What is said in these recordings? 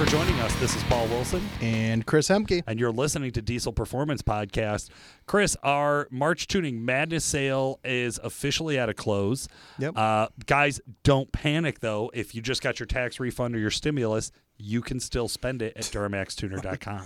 for joining us. This is Paul Wilson, And Chris Hemke. and you're listening to Diesel Performance Podcast. Chris, our March Tuning Madness sale is officially at a close. Yep. Uh, guys, don't panic though. If you just got your tax refund or your stimulus, you can still spend it at DuramaxTuner.com.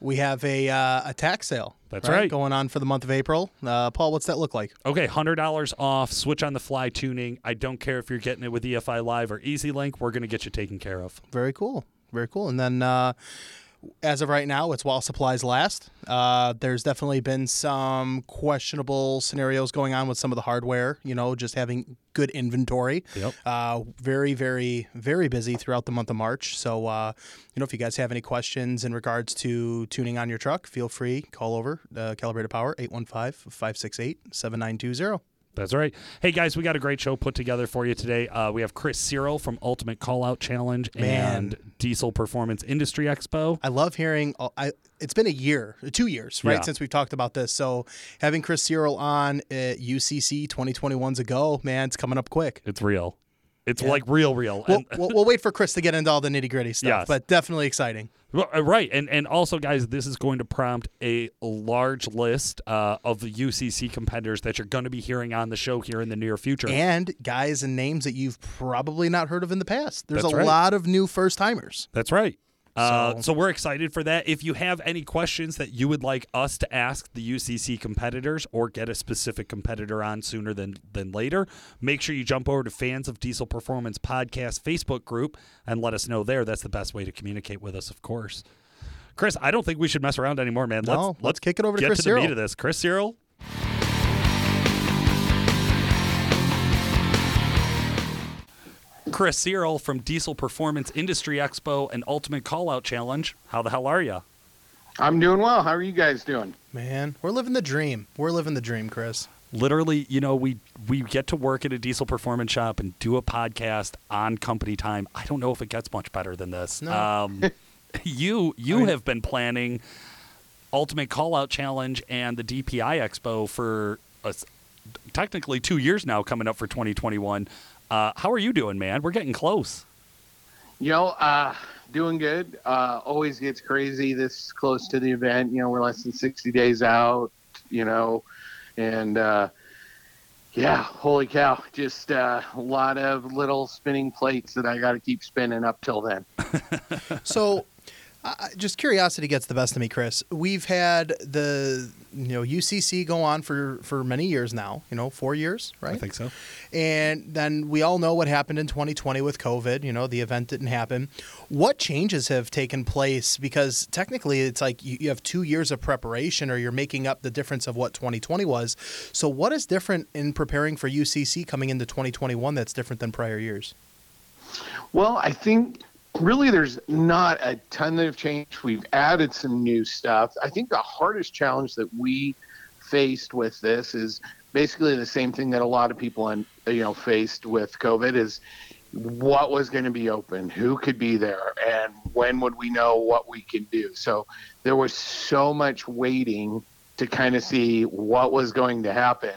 We have a uh, a tax sale. That's right. Going on for the month of April. Uh, Paul, what's that look like? Okay, hundred dollars off. Switch on the fly tuning. I don't care if you're getting it with EFI Live or EZ LYNK. We're going to get you taken care of. Very cool. Very cool. And then uh, as of right now, it's while supplies last. Uh, there's definitely been some questionable scenarios going on with some of the hardware, you know, just having good inventory. Yep. Uh, very, very, very busy throughout the month of March. So, uh, you know, if you guys have any questions in regards to tuning on your truck, feel free, call over uh, Calibrated Power, 815 568 7920. That's right. Hey guys, we got a great show put together for you today. Uh, we have Chris Cyril from Ultimate Callout Challenge Man. and Diesel Performance Industry Expo. I love hearing. I it's been a year, two years, right, Yeah. since we've talked about this. So having Chris Cyril on at UCC 2021's ago, man, it's coming up quick. It's real. It's like real, real. We'll, we'll, we'll wait for Chris to get into all the nitty gritty stuff, Yes. but definitely exciting. Well, uh, Right, and and also, guys, this is going to prompt a large list uh, of the UCC competitors that you're going to be hearing on the show here in the near future. And guys and names that you've probably not heard of in the past. There's That's a right. lot of new first timers. That's right. Uh, So- so we're excited for that. If you have any questions that you would like us to ask the UCC competitors or get a specific competitor on sooner than than later, make sure you jump over to Fans of Diesel Performance Podcast Facebook group and let us know there. That's the best way to communicate with us, of course. Chris, I don't think we should mess around anymore, man. No, let's, let's kick it over to get Chris to the meat of this. Chris Cyril. Chris Cyril from Diesel Performance Industry Expo and Ultimate Callout Challenge. How the hell are you? I'm doing well. How are you guys doing? Man, we're living the dream. We're living the dream, Chris. Literally, you know, we we get to work at a diesel performance shop and do a podcast on company time. I don't know if it gets much better than this. No. Um, you you have been planning Ultimate Callout Challenge and the DPI Expo for uh, technically two years now, coming up for 2021. Uh, how are you doing, man? We're getting close. You know, uh, doing good. Uh, always gets crazy this close to the event. You know, we're less than 60 days out, you know, and uh, yeah, holy cow. Just uh, a lot of little spinning plates that I got to keep spinning up till then. So, uh, just curiosity gets the best of me, Chris. We've had the you know UCC go on for for many years now. You know, four years, right? I think so. And then we all know what happened in 2020 with COVID. You know, the event didn't happen. What changes have taken place? Because technically, it's like you, you have two years of preparation, or you're making up the difference of what 2020 was. So, what is different in preparing for UCC coming into 2021 that's different than prior years? Well, I think really there's not a ton of change. We've added some new stuff. I think the hardest challenge that we faced with this is basically the same thing that a lot of people in, you know faced with COVID is what was going to be open, who could be there, and when would we know what we can do. So there was so much waiting to kind of see what was going to happen.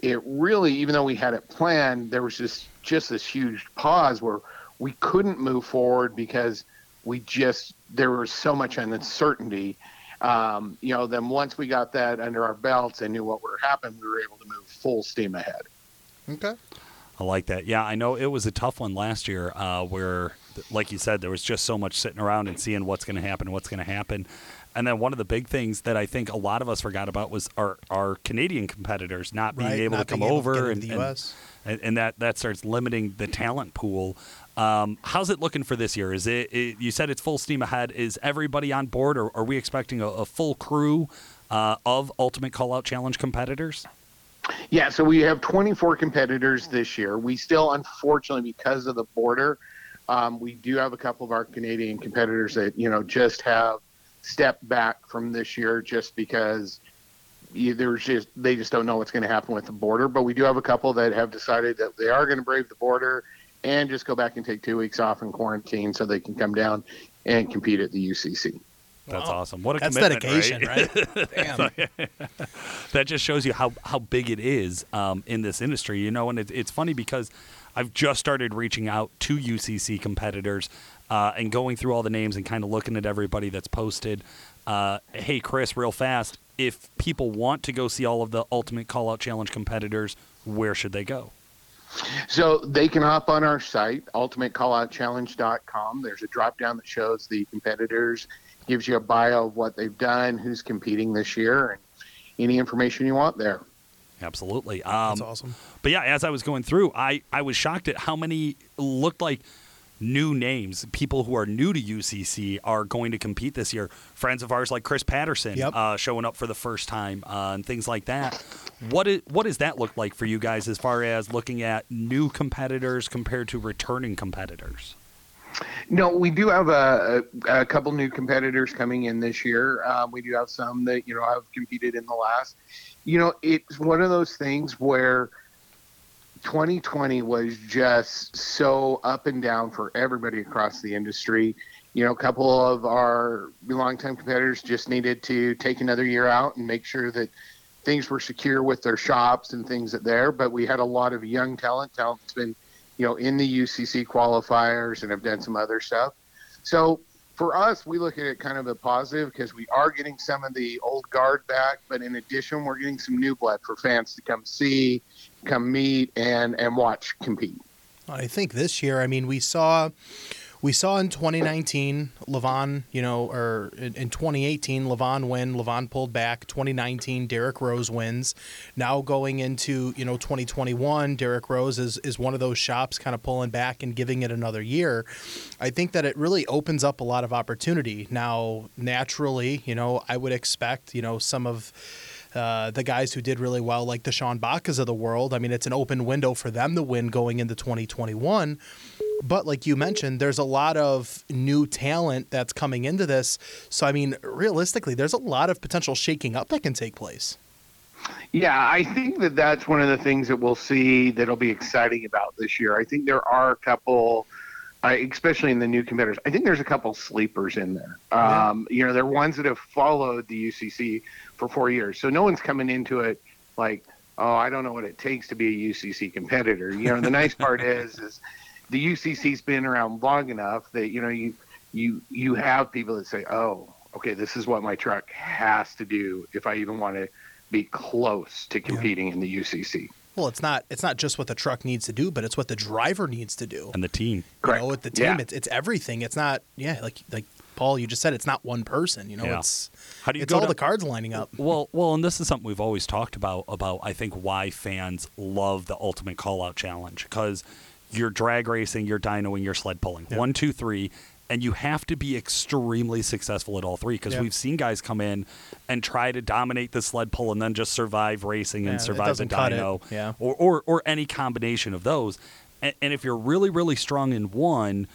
It really, even though we had it planned, there was just just this huge pause where we couldn't move forward because we just there was so much uncertainty. Um, you know, then once we got that under our belts and knew what were happening, we were able to move full steam ahead. Okay. I like that. Yeah, I know it was a tough one last year uh, where, like you said, there was just so much sitting around and seeing what's going to happen, what's going to happen. And then one of the big things that I think a lot of us forgot about was our, our Canadian competitors not being Right, able not to come being able to over get and, the US. and, and that, that starts limiting the talent pool. Um, how's it looking for this year? Is it, it you said it's full steam ahead? Is everybody on board, or are we expecting a, a full crew uh, of Ultimate Callout Challenge competitors? Yeah, so we have 24 competitors this year. We still, unfortunately, because of the border, um, we do have a couple of our Canadian competitors that you know just have stepped back from this year just because there's just they just don't know what's going to happen with the border. But we do have a couple that have decided that they are going to brave the border and just go back and take two weeks off in quarantine so they can come down and compete at the UCC. That's Wow. awesome. What a That's commitment, dedication, right? right? Damn. that just shows you how how big it is um, in this industry. You know, and it, it's funny because I've just started reaching out to UCC competitors uh, and going through all the names and kind of looking at everybody that's posted. Uh, hey, Chris, real fast. If people want to go see all of the Ultimate Call Out Challenge competitors, where should they go? So they can hop on our site, ultimatecalloutchallenge.com. There's a drop down that shows the competitors, gives you a bio of what they've done, who's competing this year, and any information you want there. Absolutely. Um, That's awesome. But yeah, as I was going through, I, I was shocked at how many looked like new names. People who are new to UCC are going to compete this year. Friends of ours like Chris Patterson Yep. uh, showing up for the first time uh, and things like that. What is, what does that look like for you guys as far as looking at new competitors compared to returning competitors? No, we do have a, a, a couple new competitors coming in this year. Um, we do have some that you know have competed in the last. You know, it's one of those things where 2020 was just so up and down for everybody across the industry. You know, a couple of our longtime competitors just needed to take another year out and make sure that things were secure with their shops and things that there. But we had a lot of young talent, talent that's been, you know, in the UCC qualifiers and have done some other stuff. So for us, we look at it kind of a positive because we are getting some of the old guard back, but in addition, we're getting some new blood for fans to come see, come meet, and and watch compete. I think this year, I mean, we saw we saw in 2019 Levon, you know, or in, in 2018 Levon win, Levon pulled back. 2019 Derek Rose wins. Now going into you know 2021, Derek Rose is is one of those shops kind of pulling back and giving it another year. I think that it really opens up a lot of opportunity. Now, naturally, you know, I would expect you know some of uh, the guys who did really well, like the Sean of the world. I mean, it's an open window for them to win going into 2021. But like you mentioned, there's a lot of new talent that's coming into this. So, I mean, realistically, there's a lot of potential shaking up that can take place. Yeah, I think that that's one of the things that we'll see that'll be exciting about this year. I think there are a couple, I, especially in the new competitors. I think there's a couple sleepers in there. Yeah. Um, you know, they're ones that have followed the UCC for four years, so no one's coming into it like, oh, I don't know what it takes to be a UCC competitor. You know, the nice part is, is the UCC's been around long enough that you know you you you have people that say, oh, okay, this is what my truck has to do if I even want to be close to competing in the UCC. Well, it's not it's not just what the truck needs to do, but it's what the driver needs to do. And the team. You Correct. know, with the team, Yeah. it's it's everything. It's not yeah, like like Paul, you just said, it's not one person. You know, Yeah. it's How do you it's all the cards lining up. Well, well, and this is something we've always talked about about I think why fans love the Ultimate Call Out Challenge because you're drag racing, you're dynoing, you're sled pulling, Yeah. one, two, three, and you have to be extremely successful at all three because Yeah. we've seen guys come in and try to dominate the sled pull and then just survive racing and survive the doesn't cut it. dyno, Yeah. or, or or any combination of those. And, and if you're really really strong in one,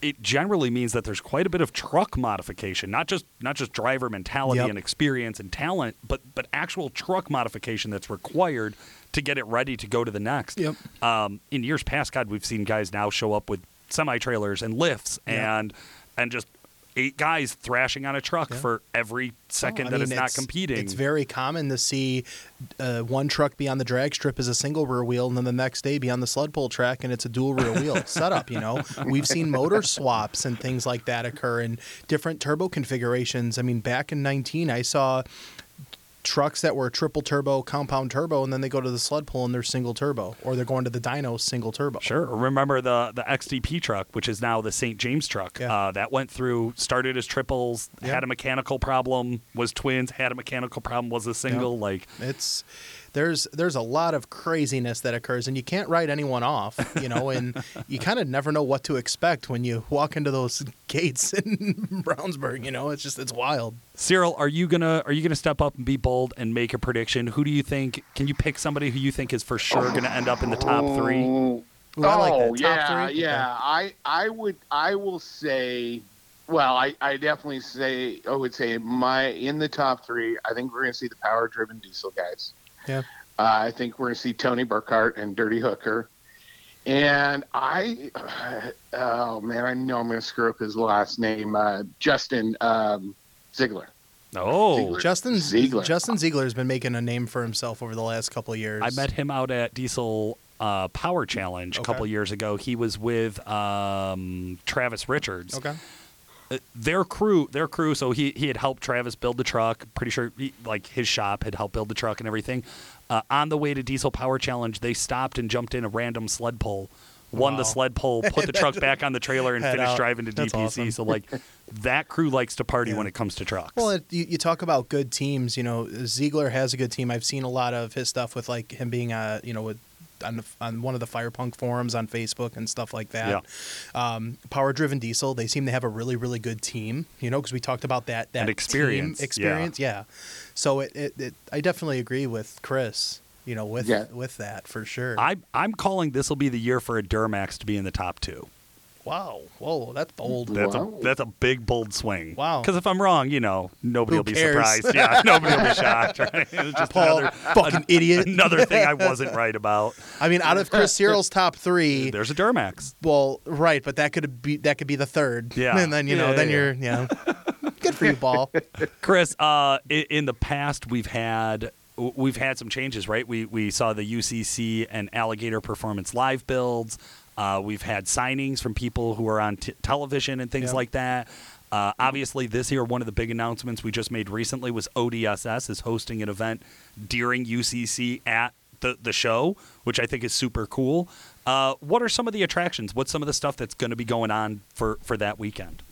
it generally means that there's quite a bit of truck modification, not just not just driver mentality Yep. and experience and talent, but but actual truck modification that's required to get it ready to go to the next. Yep. Um, in years past, God, we've seen guys now show up with semi trailers and lifts Yep. and and just eight guys thrashing on a truck Yeah. for every second Oh, that mean, it's not competing. It's very common to see uh, one truck be on the drag strip as a single rear wheel, and then the next day be on the sled pull track and it's a dual rear wheel setup. You know, we've seen motor swaps and things like that occur in different turbo configurations. I mean, back in 19, I saw trucks that were triple turbo, compound turbo, and then they go to the sled pull and they're single turbo, or they're going to the dyno single turbo. Sure. Remember the the XDP truck, which is now the St. James truck. Yeah. Uh, that went through, started as triples, Yeah. had a mechanical problem, was twins, had a mechanical problem, was a single. Like, It's there's there's a lot of craziness that occurs, and you can't write anyone off, you know, and you kind of never know what to expect when you walk into those gates in Brownsburg. You know, it's just it's wild. Cyril, are you gonna are you gonna step up and be bold and make a prediction? Who do you think? Can you pick somebody who you think is for sure gonna end up in the top three? Oh, Ooh, I like oh, Top yeah, three? yeah. I I would I will say, well, I, I definitely say I would say my in the top three. I think we're going to see the power driven diesel guys. Yeah. Uh, I think we're going to see Tony Burkhart and Dirty Hooker, and I, oh man, I know I'm going to screw up his last name. Uh, Justin um, Ziegler. Oh, Ziegler. Justin Ziegler. Justin Ziegler has been making a name for himself over the last couple of years. I met him out at Diesel uh, Power Challenge a couple years ago. He was with um, Travis Richards. Okay. Uh, Their crew, their crew. So he he had helped Travis build the truck. Pretty sure, he, like his shop had helped build the truck and everything. Uh, on the way to Diesel Power Challenge, they stopped and jumped in a random sled pull. Won the sled pull, put the truck back on the trailer, and finished out. driving to That's DPC. awesome. So like, that crew likes to party Yeah. when it comes to trucks. Well, it, you, you talk about good teams. You know, Ziegler has a good team. I've seen a lot of his stuff with like him being, uh, you know, with on, the, on one of the Firepunk forums on Facebook and stuff like that. Um, Power Driven Diesel, they seem to have a really, really good team. You know, because we talked about that that And team experience, yeah. experience, yeah. So it, it, it, I definitely agree with Chris. You know, with Yeah. with that for sure. I I'm calling this will be the year for a Duramax to be in the top two. Wow, whoa, that's bold. That's Wow. a that's a big bold swing. Wow. Because if I'm wrong, you know, nobody Who will be cares? surprised. Yeah, nobody will be shocked. Right? It's just Paul, another fucking idiot. another thing I wasn't right about. I mean, out of Chris Cyril's top three, There's a Duramax. Well, right, but that could be that could be the third. Yeah. and then you know, Yeah, then yeah, you're yeah. Good for you, Paul. Chris, uh, in, in the past we've had we've had some changes, right? We we saw the UCC and Alligator Performance live builds. Uh, we've had signings from people who are on t- television and things Yeah. like that. Uh, obviously, this year one of the big announcements we just made recently was ODSS is hosting an event during UCC at the the show, which I think is super cool. Uh, what are some of the attractions? What's some of the stuff that's going to be going on for for that weekend?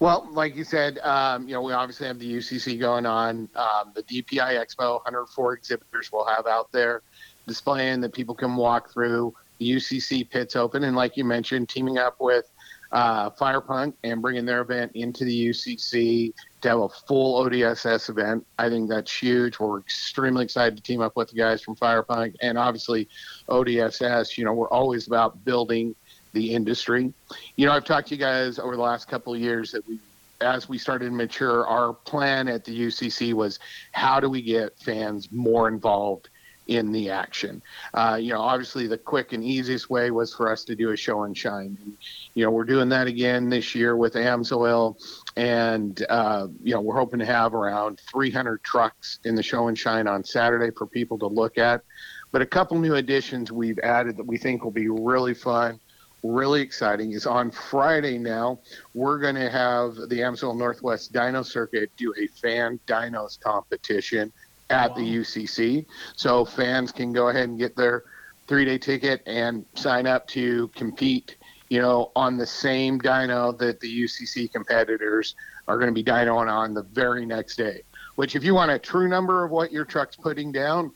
Well, like you said, um, you know, we obviously have the UCC going on. Um, the DPI Expo, 104 exhibitors we'll have out there displaying that people can walk through. UCC pits open, and like you mentioned, teaming up with uh, Firepunk and bringing their event into the UCC to have a full ODSS event. I think that's huge. We're extremely excited to team up with the guys from Firepunk and obviously ODSS. You know, we're always about building the industry. You know, I've talked to you guys over the last couple of years that we, as we started to mature, our plan at the UCC was how do we get fans more involved in the action? Uh, you know, obviously the quick and easiest way was for us to do a show and shine. And, you know, we're doing that again this year with AMSOIL, and uh, you know, we're hoping to have around 300 trucks in the show and shine on Saturday for people to look at. But a couple new additions we've added that we think will be really fun really exciting is on Friday now, we're going to have the Amsoil Northwest Dyno Circuit do a fan dynos competition at the UCC. So fans can go ahead and get their three day ticket and sign up to compete, you know, on the same dyno that the UCC competitors are going to be dynoing on the very next day. Which, if you want a true number of what your truck's putting down,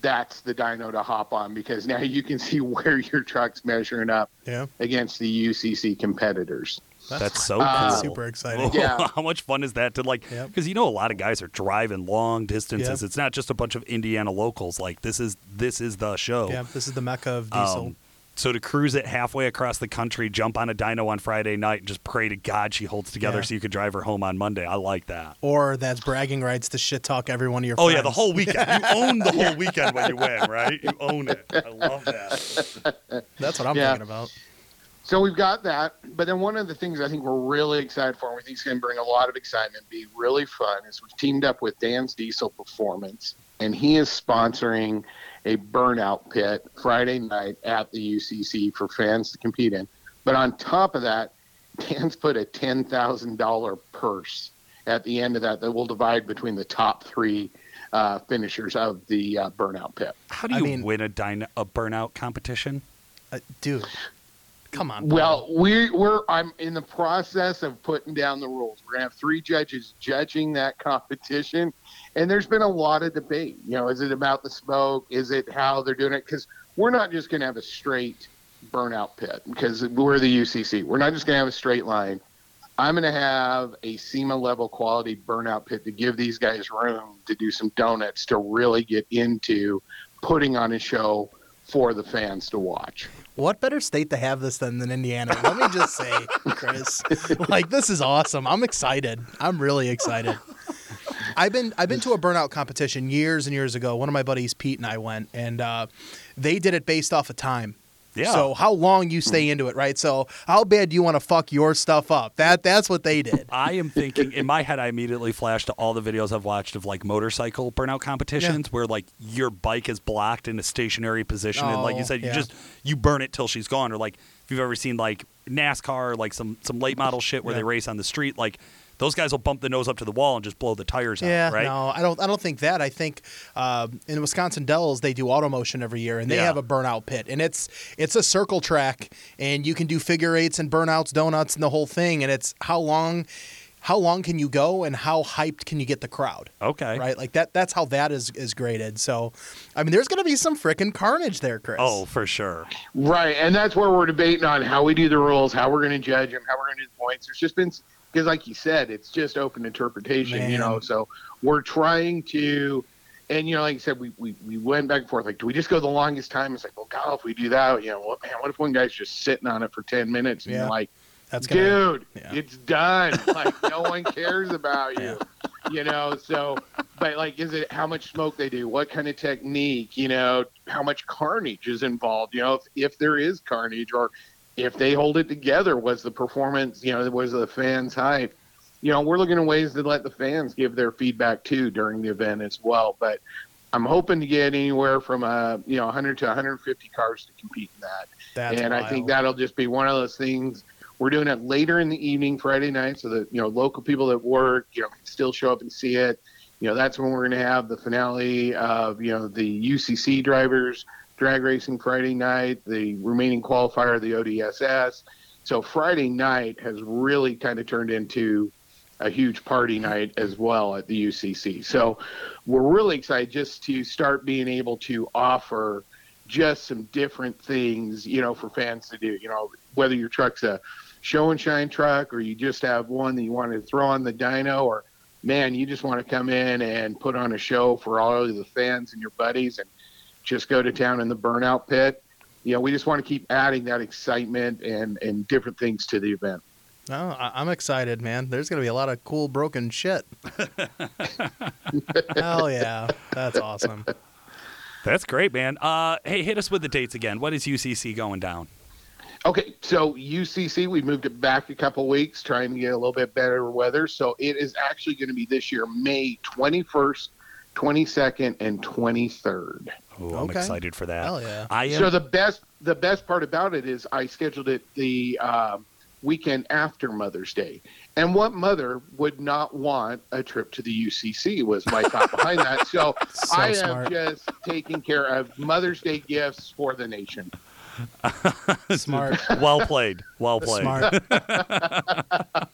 that's the dyno to hop on because now you can see where your truck's measuring up Yeah, against the UCC competitors. That's so Uh, cool. super exciting. Yeah. How much fun is that to like? Yep. Because you know a lot of guys are driving long distances. Yeah. It's not just a bunch of Indiana locals. Like this is this is the show. Yeah, this is the mecca of diesel. Um, so to cruise it halfway across the country, jump on a dyno on Friday night, and just pray to God she holds together Yeah. so you could drive her home on Monday. I like that. or that's bragging rights to shit talk every one of your. Oh friends. yeah, the whole weekend. You own the whole weekend when you win, right? You own it. I love that. That's what I'm Yeah. thinking about. So we've got that. But then one of the things I think we're really excited for, and we think is going to bring a lot of excitement, be really fun, is we've teamed up with Dan's Diesel Performance, and he is sponsoring a burnout pit Friday night at the UCC for fans to compete in. But on top of that, Dan's put a $10,000 purse at the end of that that will divide between the top three uh, finishers of the uh, burnout pit. How do I you mean- win a dyno, a burnout competition? Uh, dude, come on. Well, we we're I'm in the process of putting down the rules. We're gonna have three judges judging that competition, and there's been a lot of debate. You know, is it about the smoke? Is it how they're doing it? Because we're not just gonna have a straight burnout pit because we're the UCC. We're not just gonna have a straight line. I'm gonna have a SEMA level quality burnout pit to give these guys room to do some donuts to really get into putting on a show for the fans to watch. What better state to have this than than Indiana? Let me just say, Chris, like this is awesome. I'm excited. I'm really excited. I've been I've been to a burnout competition years and years ago. One of my buddies, Pete, and I went, and uh, they did it based off of time. Yeah. So how long you stay into it, right? So how bad do you want to fuck your stuff up? That that's what they did. I am thinking in my head. I immediately flashed to all the videos I've watched of like motorcycle burnout competitions, where like your bike is blocked in a stationary position, and like you Oh, said, you yeah. just you burn it till she's gone. Or like if you've ever seen like NASCAR, or, like some some late model shit where Yeah. they race on the street, like those guys will bump the nose up to the wall and just blow the tires Yeah, out, right? no, I don't. I don't think that. I think uh, in Wisconsin Dells they do Automotion every year, and they Yeah. have a burnout pit, and it's it's a circle track, and you can do figure eights and burnouts, donuts, and the whole thing. And it's how long, how long can you go, and how hyped can you get the crowd? Okay. Right, like that. That's how that is is graded. So, I mean, there's going to be some freaking carnage there, Chris. Oh, for sure. Right, and that's where we're debating on how we do the rules, how we're going to judge them, how we're going to do the points. There's just been because, like you said, it's just open interpretation, you know. So we're trying to, and you know, like you said, we, we we went back and forth. Like, do we just go the longest time? It's like, well, God, if we do that, you know, what man, what if one guy's just sitting on it for ten minutes and Yeah. you're like, that's gonna. dude, yeah. it's done. Like, no one cares about you, you know. So, but like, is it how much smoke they do? What kind of technique? You know, how much carnage is involved? You know, if, if there is carnage or if they hold it together, was the performance? You know, was the fans hype? You know, we're looking at ways to let the fans give their feedback too during the event as well. But I'm hoping to get anywhere from uh, you know 100 to 150 cars to compete in that That's and I think that'll just be one of those things. We're doing it later in the evening, Friday night, so that you know local people that work, you know, can still show up and see it. You know, that's when we're going to have the finale of you know the UCC drivers drag racing Friday night, the remaining qualifier of the ODSS. So Friday night has really kind of turned into a huge party night as well at the UCC. So we're really excited just to start being able to offer just some different things, you know, for fans to do. You know, whether your truck's a show and shine truck or you just have one that you want to throw on the dyno or man, you just want to come in and put on a show for all of the fans and your buddies and just go to town in the burnout pit. You know, we just want to keep adding that excitement and, and different things to the event. No, I- I'm excited, man. There's going to be a lot of cool broken shit. Hell yeah, that's awesome. That's great, man. Uh, hey, hit us with the dates again. What is UCC going down? Okay, so UCC, we moved it back a couple weeks, trying to get a little bit better weather. So it is actually going to be this year, May 21st, 22nd, and 23rd. Oh, I'm Okay. excited for that. Hell yeah. I am. So the best, the best part about it is I scheduled it the um, weekend after Mother's Day. And what mother would not want a trip to the UCC was my thought behind that. So, So I smart. am just taking care of Mother's Day gifts for the nation. Smart. well played. Well played. Smart.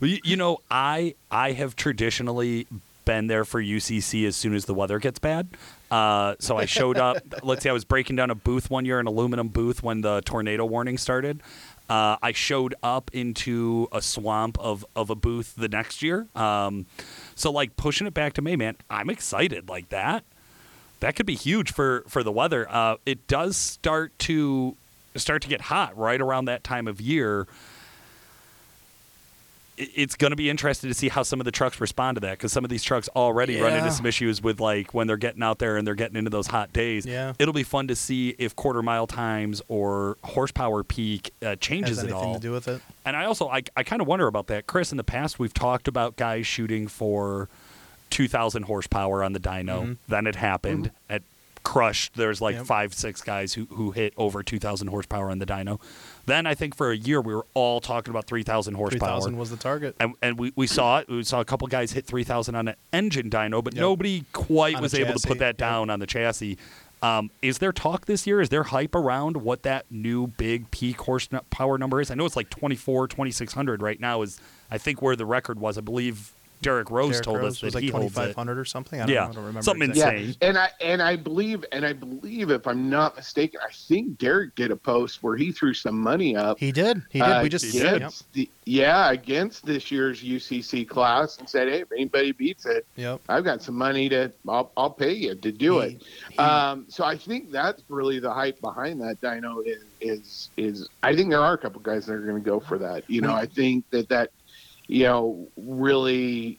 Well, you, you know, I I have traditionally been there for UCC as soon as the weather gets bad. Uh, so I showed up. let's say I was breaking down a booth one year, an aluminum booth, when the tornado warning started. Uh, I showed up into a swamp of, of a booth the next year. Um, so like pushing it back to May, man, I'm excited like that. That could be huge for for the weather. Uh, it does start to start to get hot right around that time of year it's going to be interesting to see how some of the trucks respond to that because some of these trucks already run into some issues with like when they're getting out there and they're getting into those hot days. Yeah. It'll be fun to see if quarter mile times or horsepower peak uh, changes Has at anything all. to do with it? And I also I, I kind of wonder about that, Chris. In the past, we've talked about guys shooting for 2,000 horsepower on the dyno. Mm-hmm. Then it happened at crushed. There's like Yep. five six guys who who hit over 2,000 horsepower on the dyno. Then I think for a year we were all talking about 3,000 horsepower. thousand was the target. And, and we, we saw it. We saw a couple guys hit 3,000 on an engine dyno, but Yep. nobody quite On was able to put that yep. down on the chassis. Um, is there talk this year? Is there hype around what that new big peak horsepower number is? I know it's like 24, 2600 right now is I think where the record was. I believe Derek Rose Derek told Rose us that was like he holds it. or something. I don't, Yeah, know, I don't remember. something exactly. insane. Yeah, and I and I believe and I believe if I'm not mistaken, I think Derek did a post where he threw some money up. He did. He did. uh, we just he did. the, yeah against this year's UCC class and said, hey, if anybody beats it, Yep. I've got some money to I'll, I'll pay you to do He- it. he- Um, so I think that's really the hype behind that dyno is is is I think there are a couple guys that are going to go for that. You know, I think that that you know really,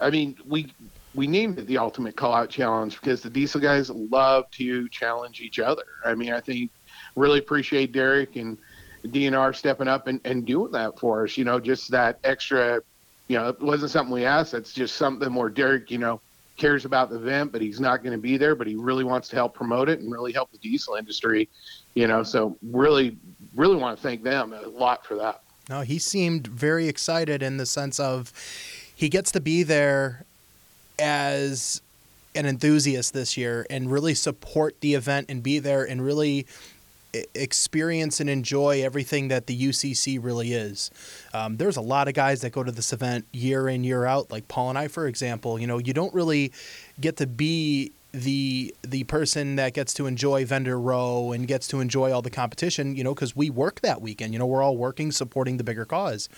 I mean we we named it the Ultimate Call Out Challenge because the diesel guys love to challenge each other. I mean, I think really appreciate Derek and DNR stepping up and, and doing that for us. You know, just that extra, you know, it wasn't something we asked. It's just something where Derek, you know, cares about the event, but he's not going to be there, but he really wants to help promote it and really help the diesel industry, you know, so really, really want to thank them a lot for that. No, he seemed very excited in the sense of he gets to be there as an enthusiast this year and really support the event and be there and really experience and enjoy everything that the UCC really is. Um, there's a lot of guys that go to this event year in year out, like Paul and I, for example. You know, you don't really get to be the the person that gets to enjoy vendor row and gets to enjoy all the competition, you know, because we work that weekend. You know, we're all working supporting the bigger cause.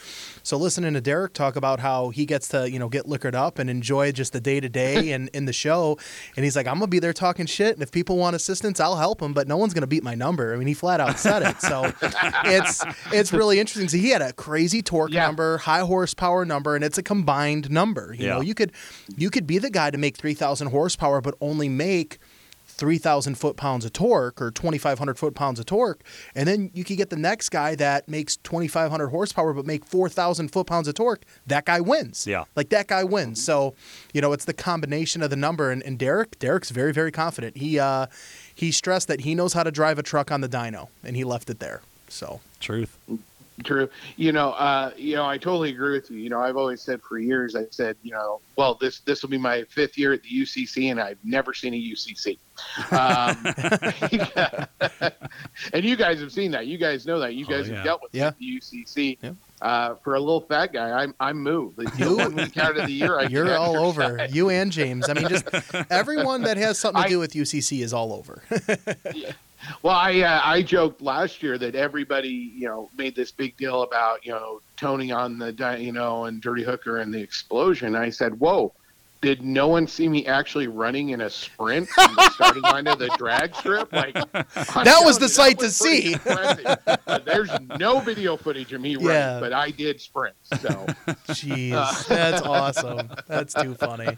So listening to Derek talk about how he gets to you know get liquored up and enjoy just the day to day and in the show, and he's like, I'm gonna be there talking shit, and if people want assistance, I'll help them, but no one's gonna beat my number. I mean, he flat out said it. So it's it's really interesting. So he had a crazy torque yeah. number, high horsepower number, and it's a combined number. You yeah. know, you could you could be the guy to make three thousand horsepower, but only only make 3,000 foot pounds of torque or 2,500 foot pounds of torque. And then you could get the next guy that makes 2,500 horsepower but make 4,000 foot pounds of torque. That guy wins. Yeah. Like that guy wins. So, you know, it's the combination of the number. And, and Derek, Derek's very, very confident. He, uh, he stressed that he knows how to drive a truck on the dyno and he left it there. So, truth. True. You know, uh, you know, I totally agree with you. You know, I've always said for years, I said, you know, well, this this will be my fifth year at the UCC, and I've never seen a UCC. Um, and you guys have seen that. You guys know that. You oh, guys oh, yeah. have dealt with yeah. the UCC. Yeah. Uh, for a little fat guy, I'm I'm moved. You one week out of the year, I you're all over. You and James. I mean, just everyone that has something to do with UCC is all over. Well, I uh, I joked last year that everybody you know made this big deal about you know Tony on the you know and Dirty Hooker and the explosion. I said, "Whoa, did no one see me actually running in a sprint from the starting line of the drag strip? Like that was the sight to see. uh, there's no video footage of me running, yeah. but I did sprint. So, jeez, that's awesome. That's too funny.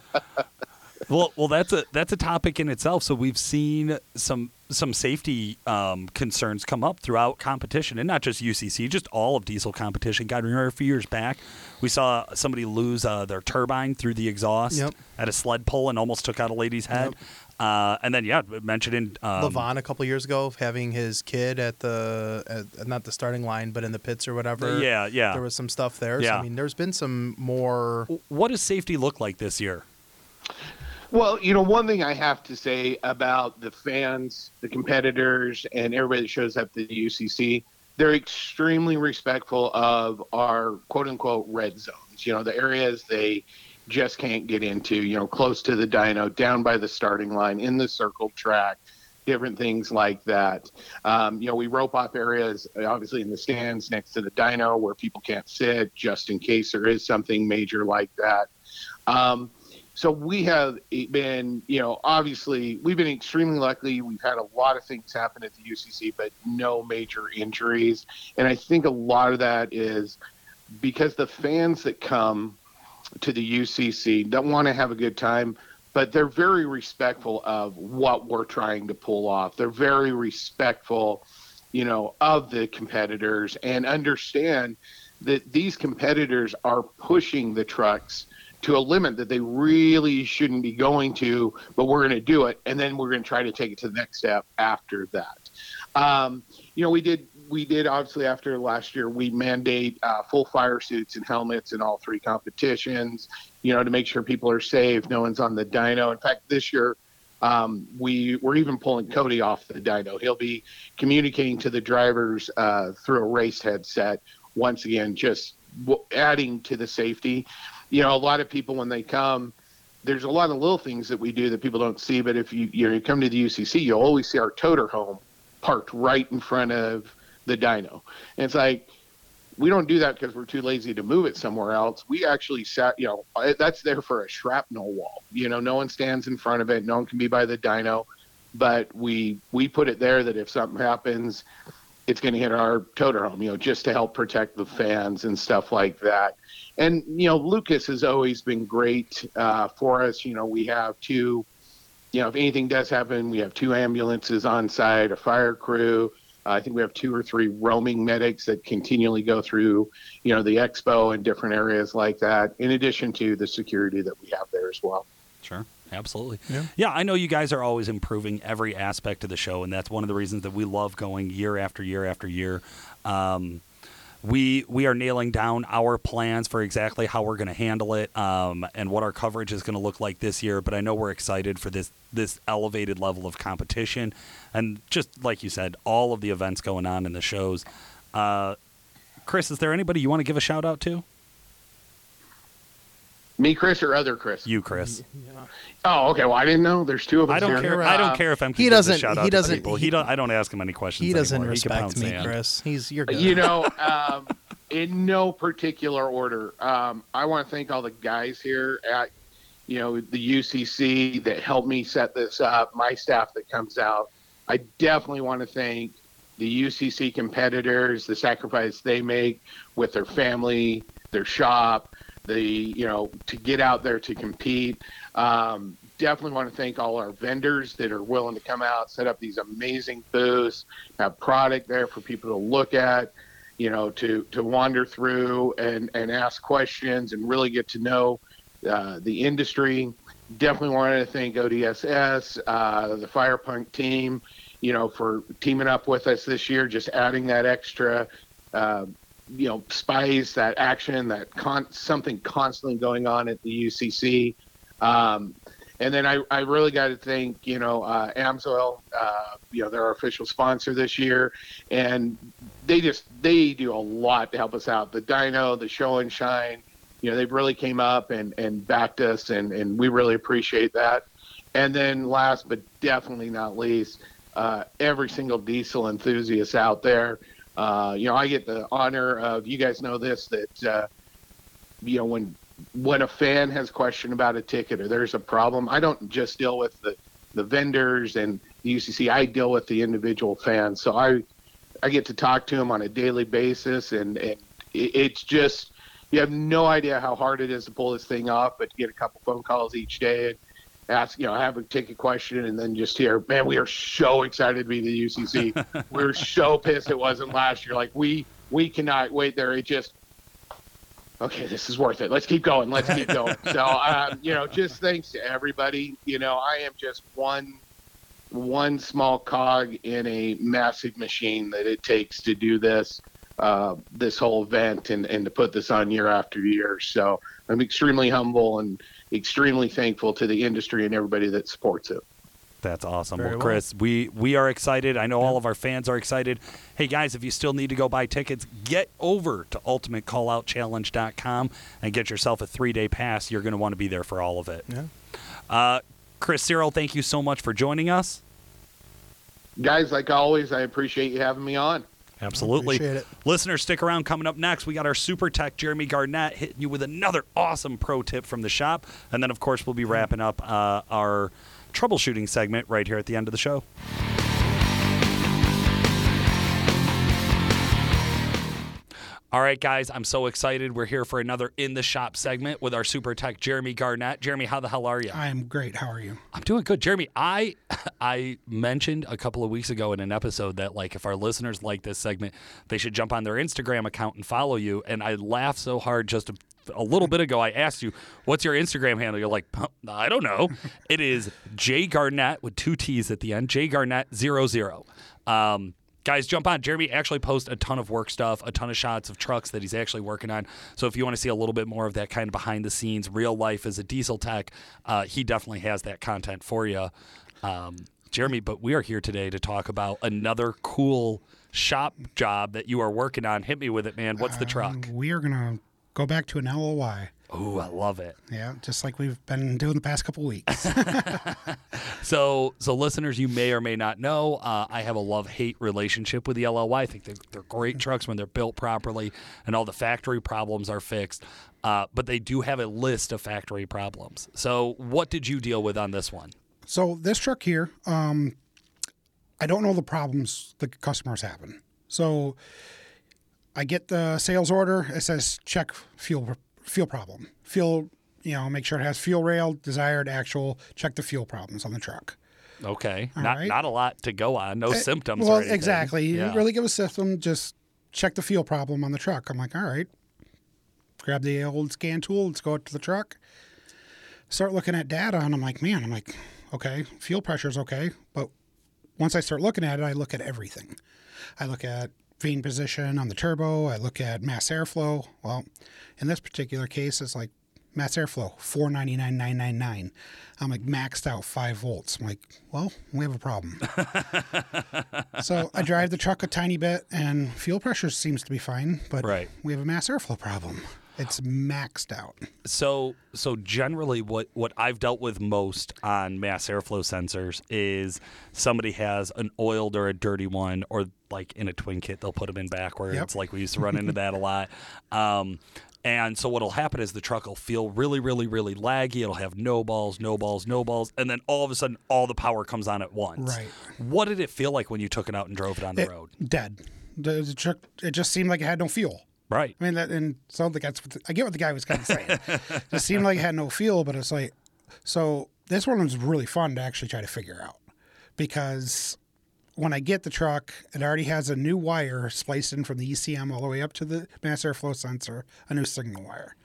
Well, well, that's a that's a topic in itself. So we've seen some some safety um, concerns come up throughout competition, and not just UCC, just all of diesel competition. God, remember a few years back, we saw somebody lose uh, their turbine through the exhaust yep. at a sled pull and almost took out a lady's head. Yep. Uh, and then, yeah, mentioned in um, Levon a couple years ago having his kid at the at, not the starting line, but in the pits or whatever. Yeah, yeah. There was some stuff there. Yeah. So, I mean, there's been some more. What does safety look like this year? Well, you know, one thing I have to say about the fans, the competitors, and everybody that shows up to the UCC, they're extremely respectful of our quote unquote red zones. You know, the areas they just can't get into, you know, close to the dyno, down by the starting line, in the circle track, different things like that. Um, you know, we rope off areas, obviously in the stands next to the dyno where people can't sit, just in case there is something major like that. Um, so we have eh, been, you know, obviously we've been extremely lucky. We've had a lot of things happen at the UCC, but no major injuries. And I think a lot of that is because the fans that come to the UCC don't want to have a good time, but they're very respectful of what we're trying to pull off. They're very respectful, you know, of the competitors and understand that these competitors are pushing the trucks to a limit that they really shouldn't be going to, but we're going to do it, and then we're going to try to take it to the next step after that. Um, you know, we did we did obviously after last year we mandate uh, full fire suits and helmets in all three competitions. You know, to make sure people are safe, no one's on the dyno. In fact, this year. Um, we we're even pulling Cody off the dyno. He'll be communicating to the drivers uh, through a race headset. Once again, just adding to the safety you know, a lot of people when they come, there's a lot of little things that we do that people don't see. But if you you, know, you come to the UCC, you'll always see our toter home parked right in front of the dyno. And it's like we don't do that because we're too lazy to move it somewhere else. We actually sat, you know, that's there for a shrapnel wall. You know, no one stands in front of it. No one can be by the dyno, but we we put it there that if something happens, it's going to hit our toter home, you know, just to help protect the fans and stuff like that. And you know, Lucas has always been great uh, for us. You know, we have two. You know, if anything does happen, we have two ambulances on site, a fire crew. Uh, I think we have two or three roaming medics that continually go through, you know, the expo and different areas like that. In addition to the security that we have there as well. Sure. Absolutely. Yeah. yeah, I know you guys are always improving every aspect of the show, and that's one of the reasons that we love going year after year after year. Um, we we are nailing down our plans for exactly how we're going to handle it um, and what our coverage is going to look like this year. But I know we're excited for this this elevated level of competition, and just like you said, all of the events going on in the shows. Uh, Chris, is there anybody you want to give a shout out to? Me, Chris, or other Chris? You, Chris. Oh, okay. Well, I didn't know. There's two of us I don't here. care. Uh, I don't care if I'm. he doesn't- Shout he out to doesn't- people. He, don't. I don't ask him any questions. He doesn't anymore. He can respect pound me, sand. Chris. He's you're good. You know, um, in no particular order, um, I want to thank all the guys here at, you know, the UCC that helped me set this up, my staff that comes out. I definitely want to thank the UCC competitors, the sacrifice they make with their family, their shop, the, you know, to get out there to compete. Um, definitely want to thank all our vendors that are willing to come out, set up these amazing booths, have product there for people to look at you know, to to wander through and and ask questions and really get to know uh, the industry. Definitely wanted to thank ODSS, uh, the Firepunk team, you know, for teaming up with us this year, just adding that extra, uh, you know, spice, that action, that con- something constantly going on at the UCC. Um, and then I, I really got to thank, you know, uh, Amsoil, uh, you know, they're our official sponsor this year. And they just, they do a lot to help us out. The dyno, the show and shine, you know, they really came up and, and backed us and, and we really appreciate that. And then last but definitely not least, uh, every single diesel enthusiast out there. Uh, you know, I get the honor of, you guys know this, that, uh, you know, when when a fan has a question about a ticket or there's a problem, I don't just deal with the, the vendors and the UCC. I deal with the individual fans. So I I get to talk to them on a daily basis, and, and it, it's just you have no idea how hard it is to pull this thing off. But to get a couple phone calls each day and ask, you know, have a ticket question, and then just hear, man, we are so excited to be the UCC. we're so pissed it wasn't last year. Like we we cannot wait there. It just okay, this is worth it. Let's keep going. Let's keep going. so, um, you know, just thanks to everybody. You know, I am just one one small cog in a massive machine that it takes to do this uh, this whole event and, and to put this on year after year. So I'm extremely humble and extremely thankful to the industry and everybody that supports it. That's awesome. Very Well, well. Chris, we we are excited. I know all of our fans are excited. Hey guys, if you still need to go buy tickets, get over to ultimatecalloutchallenge.com and get yourself a 3-day pass. You're going to want to be there for all of it. Yeah. Uh, Chris Cyril, thank you so much for joining us. Guys, like always, I appreciate you having me on. Absolutely. Appreciate it. Listeners, stick around. Coming up next, we got our super tech, Jeremy Garnett, hitting you with another awesome pro tip from the shop. And then, of course, we'll be wrapping up uh, our troubleshooting segment right here at the end of the show. All right, guys, I'm so excited. We're here for another in the shop segment with our super tech, Jeremy Garnett. Jeremy, how the hell are you? I'm great. How are you? I'm doing good, Jeremy. I I mentioned a couple of weeks ago in an episode that like if our listeners like this segment, they should jump on their Instagram account and follow you. And I laughed so hard just a, a little bit ago. I asked you, "What's your Instagram handle?" You're like, "I don't know." it is J Garnett with two T's at the end. J Garnett zero zero. Um, Guys, jump on. Jeremy actually posts a ton of work stuff, a ton of shots of trucks that he's actually working on. So if you want to see a little bit more of that kind of behind the scenes, real life as a diesel tech, uh, he definitely has that content for you. Um, Jeremy, but we are here today to talk about another cool shop job that you are working on. Hit me with it, man. What's the truck? Um, we are gonna go back to an LOI. Oh, I love it. Yeah, just like we've been doing the past couple weeks. So, so listeners, you may or may not know, uh, I have a love-hate relationship with the LOI. I think they're, they're great trucks when they're built properly and all the factory problems are fixed. Uh, but they do have a list of factory problems. So, what did you deal with on this one? so this truck here, um, I don't know the problems the customers having. So I get the sales order. It says check fuel fuel problem. Fuel, you know, make sure it has fuel rail, desired, actual. Check the fuel problems on the truck. Okay. All not right. not a lot to go on. No eh, symptoms. Well, or anything. exactly. You Yeah. didn't really give a system. Just check the fuel problem on the truck. I'm like, all right. Grab the old scan tool. Let's go out to the truck. Start looking at data, and I'm like, man, I'm like, okay, fuel pressure's okay, but once I start looking at it, I look at everything. I look at vane position on the turbo. I look at mass airflow. Well, in this particular case, it's like mass airflow four ninety nine nine nine nine. I'm like maxed out five volts. I'm like, well, we have a problem. so I drive the truck a tiny bit, and fuel pressure seems to be fine, but Right. we have a mass airflow problem. It's maxed out. So so generally what what I've dealt with most on mass airflow sensors is somebody has an oiled or a dirty one or like in a twin kit they'll put them in backwards Yep. like we used to run into that a lot. Um, and so what'll happen is the truck will feel really really really laggy. It'll have no balls, no balls, no balls and then all of a sudden all the power comes on at once. Right. What did it feel like when you took it out and drove it on the It- road? Dead. The, the truck, it just seemed like it had no fuel. Right. I mean, that, and so the that's I get what the guy was kind of saying. it seemed like it had no feel, but it's like, so this one was really fun to actually try to figure out because when I get the truck, it already has a new wire spliced in from the ECM all the way up to the mass airflow sensor, a new signal wire.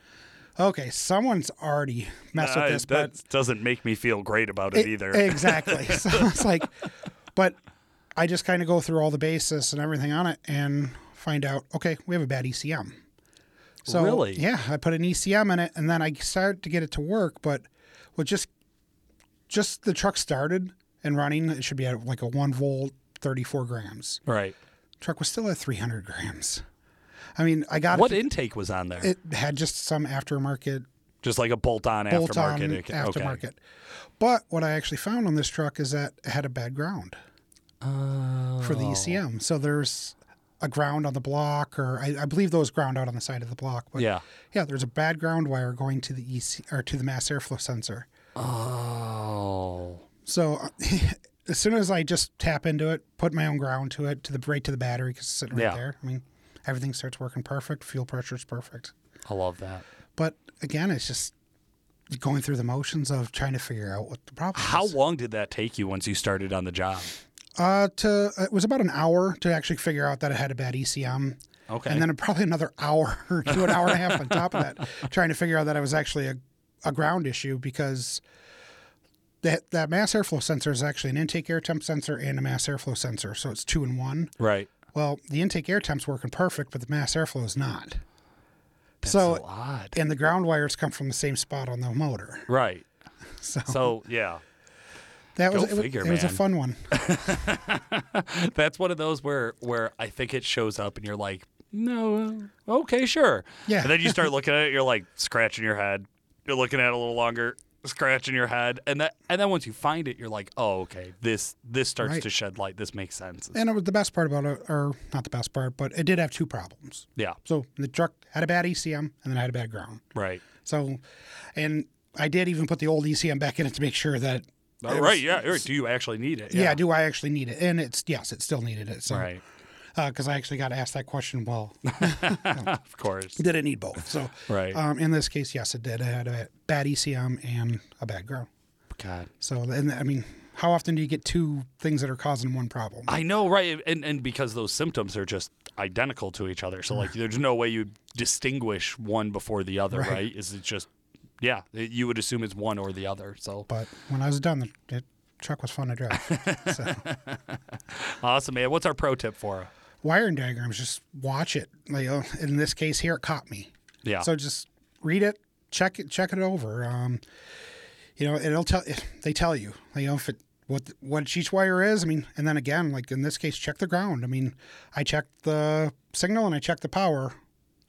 Okay, someone's already messed with Uh, this, but that doesn't make me feel great about it, E- either. Exactly. so it's like, but I just kind of go through all the basis and everything on it and find out, okay, we have a bad ECM. So Really? yeah, I put an ECM in it and then I started to get it to work, but with just just the truck started and running, it should be at like a one volt, thirty four grams. right. Truck was still at three hundred grams. I mean, I got What it. intake was on there? It had just some aftermarket Just like a bolt-on bolt on aftermarket. Okay. aftermarket. But what I actually found on this truck is that it had a bad ground for the oh. ECM. So there's a ground on the block, or I, I believe those ground out on the side of the block. But Yeah. yeah, there's a bad ground wire going to the EC or to the mass airflow sensor. Oh. So as soon as I just tap into it, put my own ground to it, to the right to the battery because it's sitting right Yeah. there. I mean, everything starts working perfect. Fuel pressure is perfect. I love that. But again, it's just going through the motions of trying to figure out what the problem How is. long did that take you once you started on the job? Uh, to it was about an hour to actually figure out that it had a bad ECM, Okay. and then probably another hour to an hour and a half on top of that, trying to figure out that it was actually a, a ground issue because that that mass airflow sensor is actually an intake air temp sensor and a mass airflow sensor, so it's two in one. right. Well, the intake air temp's working perfect, but the mass airflow is not. That's so, odd. and the ground wires come from the same spot on the motor. Right. So, So yeah, that was go it, was- figure, it was a fun one. that's one of those where where I think it shows up and you're like, no, uh, okay, sure. Yeah. And then you start looking at it, you're like scratching your head. You're looking at it a little longer, scratching your head, and that and then once you find it, you're like, oh, okay, this this starts Right. to shed light. This makes sense. And it was the best part about it, or not the best part, but it did have two problems. Yeah. So the truck had a bad ECM and then I had a bad ground. Right. So, and I did even put the old ECM back in it to make sure that. Oh, it right. was- Yeah. Do you actually need it? Yeah. Do I actually need it? And it's yes, it still needed it. So, Right. Because I actually got asked that question. Well, Of course. did it need both? So, Right. um, in this case, yes, it did. I had a bad ECM and a bad ground. God. So, and I mean, how often do you get two things that are causing one problem? I know, right? And and because those symptoms are just identical to each other, so like there's no way you distinguish one before the other, Right. right? Is it just yeah? it- You would assume it's one or the other. So But when I was done, the, the truck was fun to drive. so. awesome, man. What's our pro tip for? Wiring diagrams, just watch it. Like uh, in this case here, it caught me. Yeah. So just read it, check it, check it over. Um, you know, it'll tell. They tell you, you know, if it what what each wire is. I mean, and then again, like in this case, check the ground. I mean, I checked the signal and I checked the power.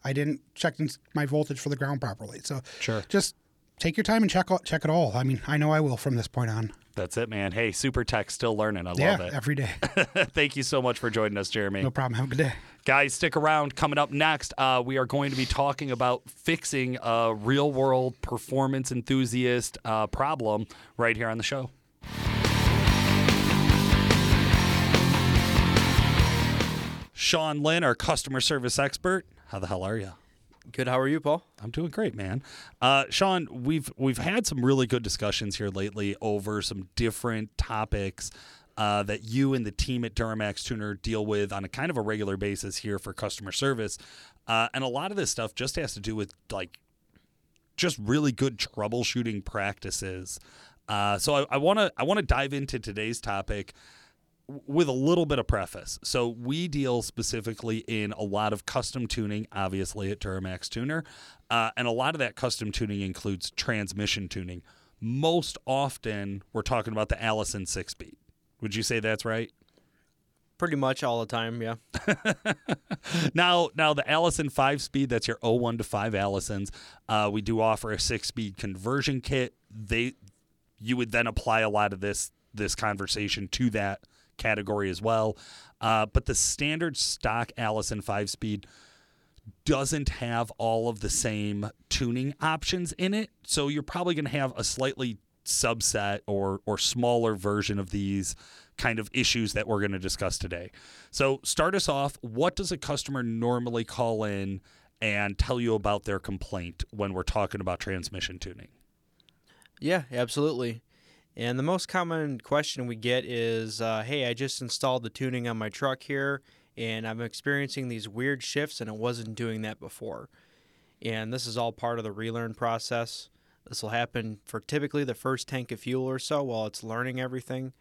I didn't check my voltage for the ground properly. So Sure. just take your time and check check it all. I mean, I know I will from this point on. That's it, man. Hey, Super Tech still learning. I love yeah, it. every day. Thank you so much for joining us, Jeremy. No problem. Have a good day. Guys, stick around. Coming up next, uh, we are going to be talking about fixing a real world performance enthusiast uh, problem right here on the show. Sean Lynn, our customer service expert. How the hell are you? Good. How are you, Paul? I'm doing great, man. Uh, Sean, we've we've had some really good discussions here lately over some different topics uh, that you and the team at Duramax Tuner deal with on a kind of a regular basis here for customer service, uh, and a lot of this stuff just has to do with like just really good troubleshooting practices. Uh, so I want to I want to dive into today's topic with a little bit of preface. So we deal specifically in a lot of custom tuning, obviously at Duramax Tuner, uh, and a lot of that custom tuning includes transmission tuning. Most often, we're talking about the Allison six-speed. Would you say that's right? Pretty much all the time, yeah. now, now the Allison five speed, that's your 01 to 5 Allisons. Uh, we do offer a six speed conversion kit. They, you would then apply a lot of this this conversation to that category as well. Uh, but the standard stock Allison five speed doesn't have all of the same tuning options in it. So you're probably going to have a slightly subset or or smaller version of these kind of issues that we're going to discuss today. So start us off, what does a customer normally call in and tell you about their complaint when we're talking about transmission tuning? Yeah, absolutely. And the most common question we get is, uh, "Hey, I just installed the tuning on my truck here, and I'm experiencing these weird shifts, and it wasn't doing that before." And this is all part of the relearn process. This will happen for typically the first tank of fuel or so while it's learning everything.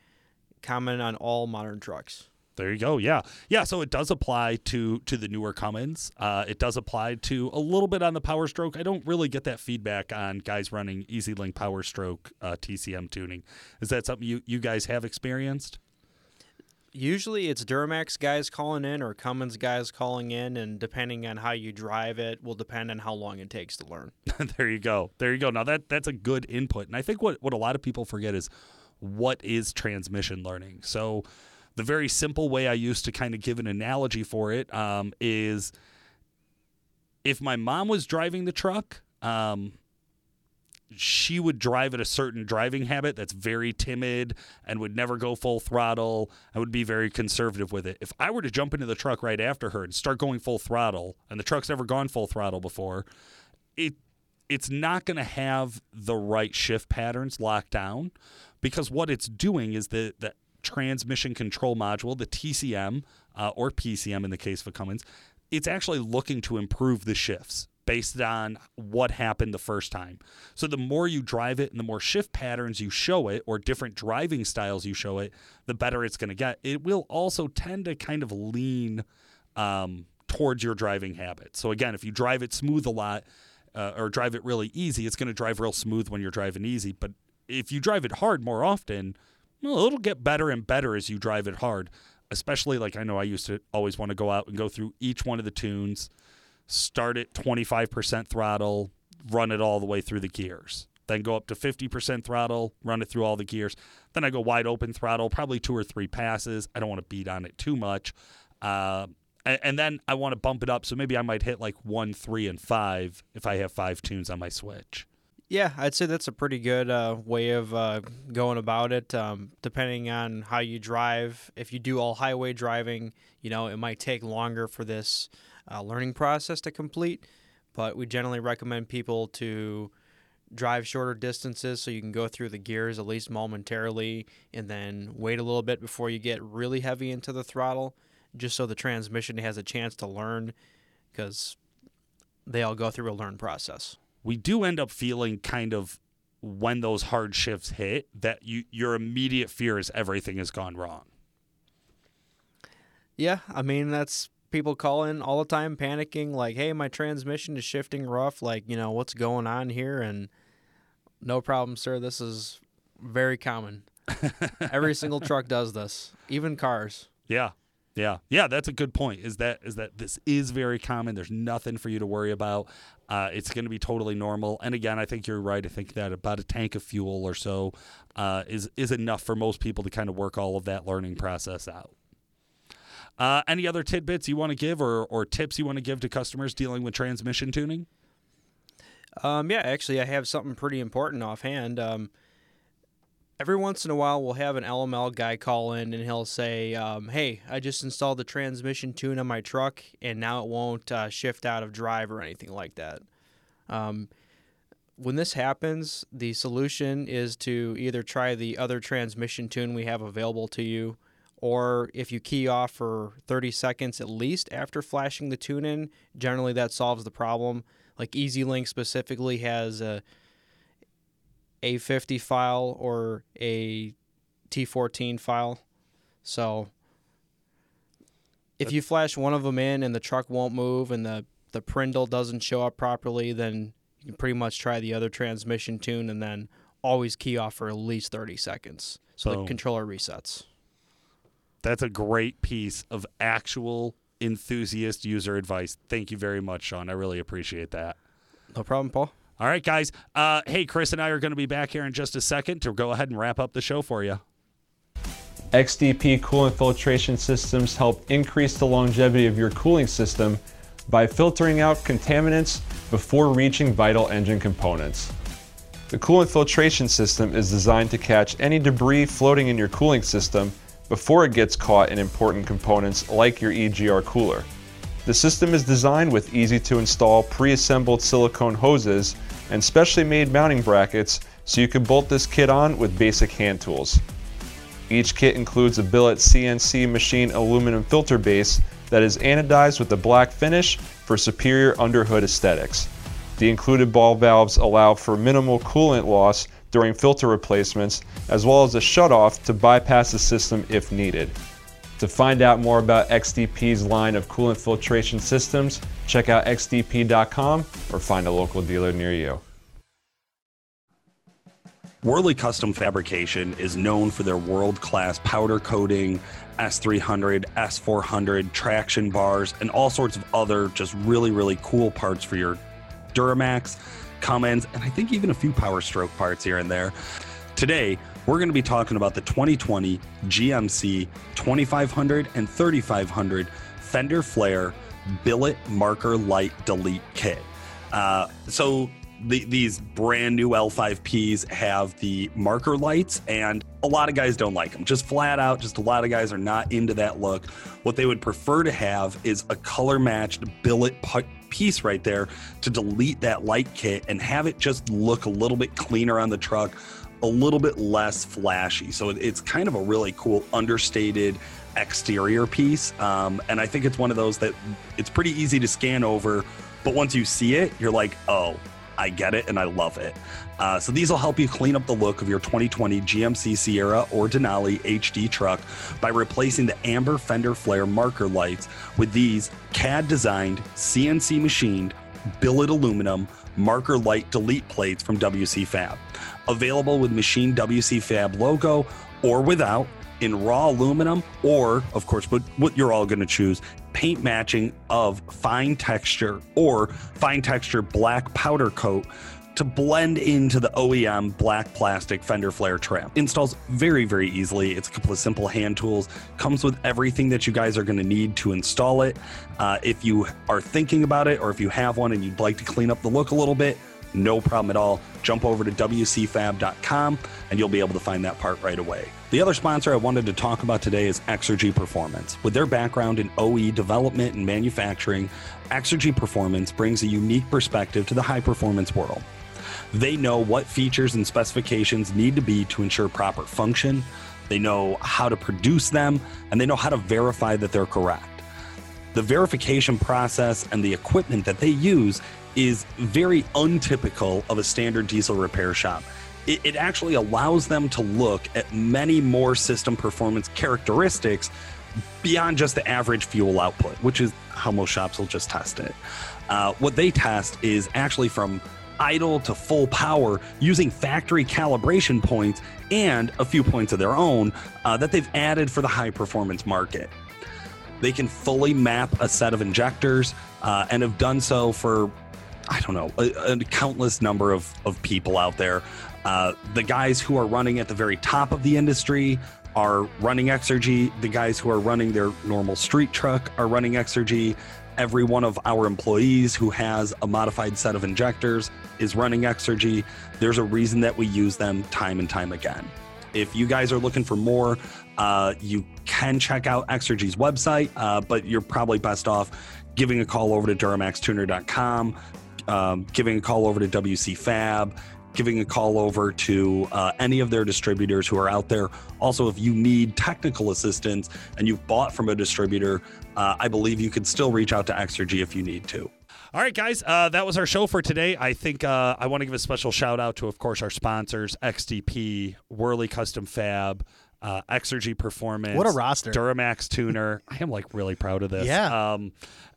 Common on all modern trucks. There you go. Yeah, yeah. So it does apply to to the newer Cummins. Uh, it does apply to a little bit on the Power Stroke. I don't really get that feedback on guys running EZ LYNK Power Stroke uh, TCM tuning. Is that something you you guys have experienced? Usually it's Duramax guys calling in or Cummins guys calling in, and depending on how you drive it, will depend on how long it takes to learn. there you go. There you go. Now that that's a good input, and I think what what a lot of people forget is what is transmission learning. So the very simple way I used to kind of give an analogy for it um, is if my mom was driving the truck, um, she would drive at a certain driving habit that's very timid and would never go full throttle and would be very conservative with it. If I were to jump into the truck right after her and start going full throttle, and the truck's never gone full throttle before, it it's not going to have the right shift patterns locked down because what it's doing is that the transmission control module, the TCM uh, or PCM in the case of Cummins, it's actually looking to improve the shifts based on what happened the first time. So the more you drive it and the more shift patterns you show it or different driving styles you show it, the better it's going to get. It will also tend to kind of lean um, towards your driving habits. So again, if you drive it smooth a lot uh, or drive it really easy, it's going to drive real smooth when you're driving easy. But if you drive it hard more often, well, it'll get better and better as you drive it hard. Especially like I know I used to always want to go out and go through each one of the tunes, start at 25% throttle, run it all the way through the gears. Then go up to 50% throttle, run it through all the gears. Then I go wide open throttle, probably two or three passes. I don't want to beat on it too much. Uh, and, then I want to bump it up. So maybe I might hit like one, three, and five if I have five tunes on my switch. Yeah, I'd say that's a pretty good uh, way of uh, going about it. Um, depending on how you drive, if you do all highway driving, you know it might take longer for this uh, learning process to complete. But we generally recommend people to drive shorter distances so you can go through the gears at least momentarily, and then wait a little bit before you get really heavy into the throttle, just so the transmission has a chance to learn, because they all go through a learn process we do end up feeling kind of when those hard shifts hit that you your immediate fear is everything has gone wrong. Yeah, I mean that's people calling all the time panicking like, "Hey, my transmission is shifting rough, like, you know, what's going on here?" and no problem, sir. This is very common. Every single truck does this, even cars. Yeah. Yeah, yeah, that's a good point. Is that is that this is very common. There's nothing for you to worry about. Uh, it's going to be totally normal. And again, I think you're right. I think that about a tank of fuel or so uh, is is enough for most people to kind of work all of that learning process out. Uh, any other tidbits you want to give or, or tips you want to give to customers dealing with transmission tuning? Um, yeah, actually, I have something pretty important offhand. Um, Every once in a while, we'll have an LML guy call in and he'll say, um, Hey, I just installed the transmission tune on my truck and now it won't uh, shift out of drive or anything like that. Um, when this happens, the solution is to either try the other transmission tune we have available to you, or if you key off for 30 seconds at least after flashing the tune in, generally that solves the problem. Like EZ LYNK specifically has a A50 file or a T14 file. So if you flash one of them in and the truck won't move and the, the Prindle doesn't show up properly, then you can pretty much try the other transmission tune and then always key off for at least 30 seconds. So Boom. the controller resets. That's a great piece of actual enthusiast user advice. Thank you very much, Sean. I really appreciate that. No problem, Paul. All right, guys. Uh, hey, Chris and I are going to be back here in just a second to go ahead and wrap up the show for you. XDP coolant filtration systems help increase the longevity of your cooling system by filtering out contaminants before reaching vital engine components. The coolant filtration system is designed to catch any debris floating in your cooling system before it gets caught in important components like your EGR cooler. The system is designed with easy to install pre-assembled silicone hoses and specially made mounting brackets so you can bolt this kit on with basic hand tools. Each kit includes a billet CNC machine aluminum filter base that is anodized with a black finish for superior underhood aesthetics. The included ball valves allow for minimal coolant loss during filter replacements, as well as a shutoff to bypass the system if needed. To find out more about XDP's line of coolant filtration systems, check out xdp.com or find a local dealer near you. Worley Custom Fabrication is known for their world class powder coating, S300, S400, traction bars, and all sorts of other just really, really cool parts for your Duramax, Cummins, and I think even a few Power Stroke parts here and there. Today, we're going to be talking about the 2020 GMC 2500 and 3500 Fender Flare Billet Marker Light Delete Kit. Uh, so the, these brand new L5Ps have the marker lights, and a lot of guys don't like them. Just flat out, just a lot of guys are not into that look. What they would prefer to have is a color matched billet piece right there to delete that light kit and have it just look a little bit cleaner on the truck, a little bit less flashy. So it's kind of a really cool, understated exterior piece. Um, and I think it's one of those that it's pretty easy to scan over, but once you see it, you're like, oh, I get it and I love it. Uh, so these will help you clean up the look of your 2020 GMC Sierra or Denali HD truck by replacing the amber fender flare marker lights with these CAD designed, CNC machined, billet aluminum marker light delete plates from WC Fab. Available with machine WC Fab logo or without in raw aluminum or of course what, what you're all going to choose paint matching of fine texture or fine texture black powder coat to blend into the OEM black plastic fender flare trim. Installs very, very easily. It's a couple of simple hand tools. Comes with everything that you guys are going to need to install it. Uh, if you are thinking about it or if you have one and you'd like to clean up the look a little bit, no problem at all. Jump over to WCFab.com and you'll be able to find that part right away. The other sponsor I wanted to talk about today is Exergy Performance. With their background in OE development and manufacturing, Exergy Performance brings a unique perspective to the high performance world. They know what features and specifications need to be to ensure proper function, they know how to produce them, and they know how to verify that they're correct. The verification process and the equipment that they use is very untypical of a standard diesel repair shop. It, it actually allows them to look at many more system performance characteristics beyond just the average fuel output, which is how most shops will just test it. Uh, what they test is actually from idle to full power using factory calibration points and a few points of their own uh, that they've added for the high performance market. They can fully map a set of injectors uh, and have done so for, don't know, a, a countless number of, of people out there. Uh, the guys who are running at the very top of the industry are running Exergy. The guys who are running their normal street truck are running Exergy. Every one of our employees who has a modified set of injectors is running Exergy. There's a reason that we use them time and time again. If you guys are looking for more, uh, you can check out Exergy's website, uh, but you're probably best off giving a call over to DuramaxTuner.com, um, giving a call over to WC Fab, giving a call over to uh, any of their distributors who are out there. Also, if you need technical assistance and you've bought from a distributor, uh, I believe you can still reach out to Exergy if you need to. All right, guys, uh, that was our show for today. I think uh, I want to give a special shout out to, of course, our sponsors XDP, Worley Custom Fab, uh, Exergy Performance. What a roster. Duramax Tuner. I am like really proud of this. Yeah. Um,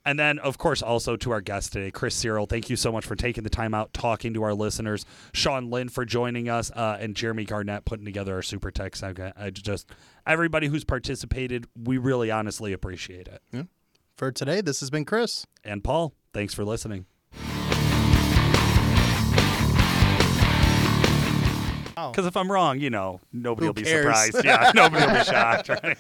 and then, of course, also to our guest today, Chris Cyril. Thank you so much for taking the time out talking to our listeners. Sean Lynn for joining us, uh, and Jeremy Garnett putting together our Super Techs. I, I just everybody who's participated, we really honestly appreciate it. Yeah. For today, this has been Chris. And Paul, thanks for listening. Oh. Because if I'm wrong, you know, nobody Who will be cares? surprised. Yeah, nobody will be shocked. Right?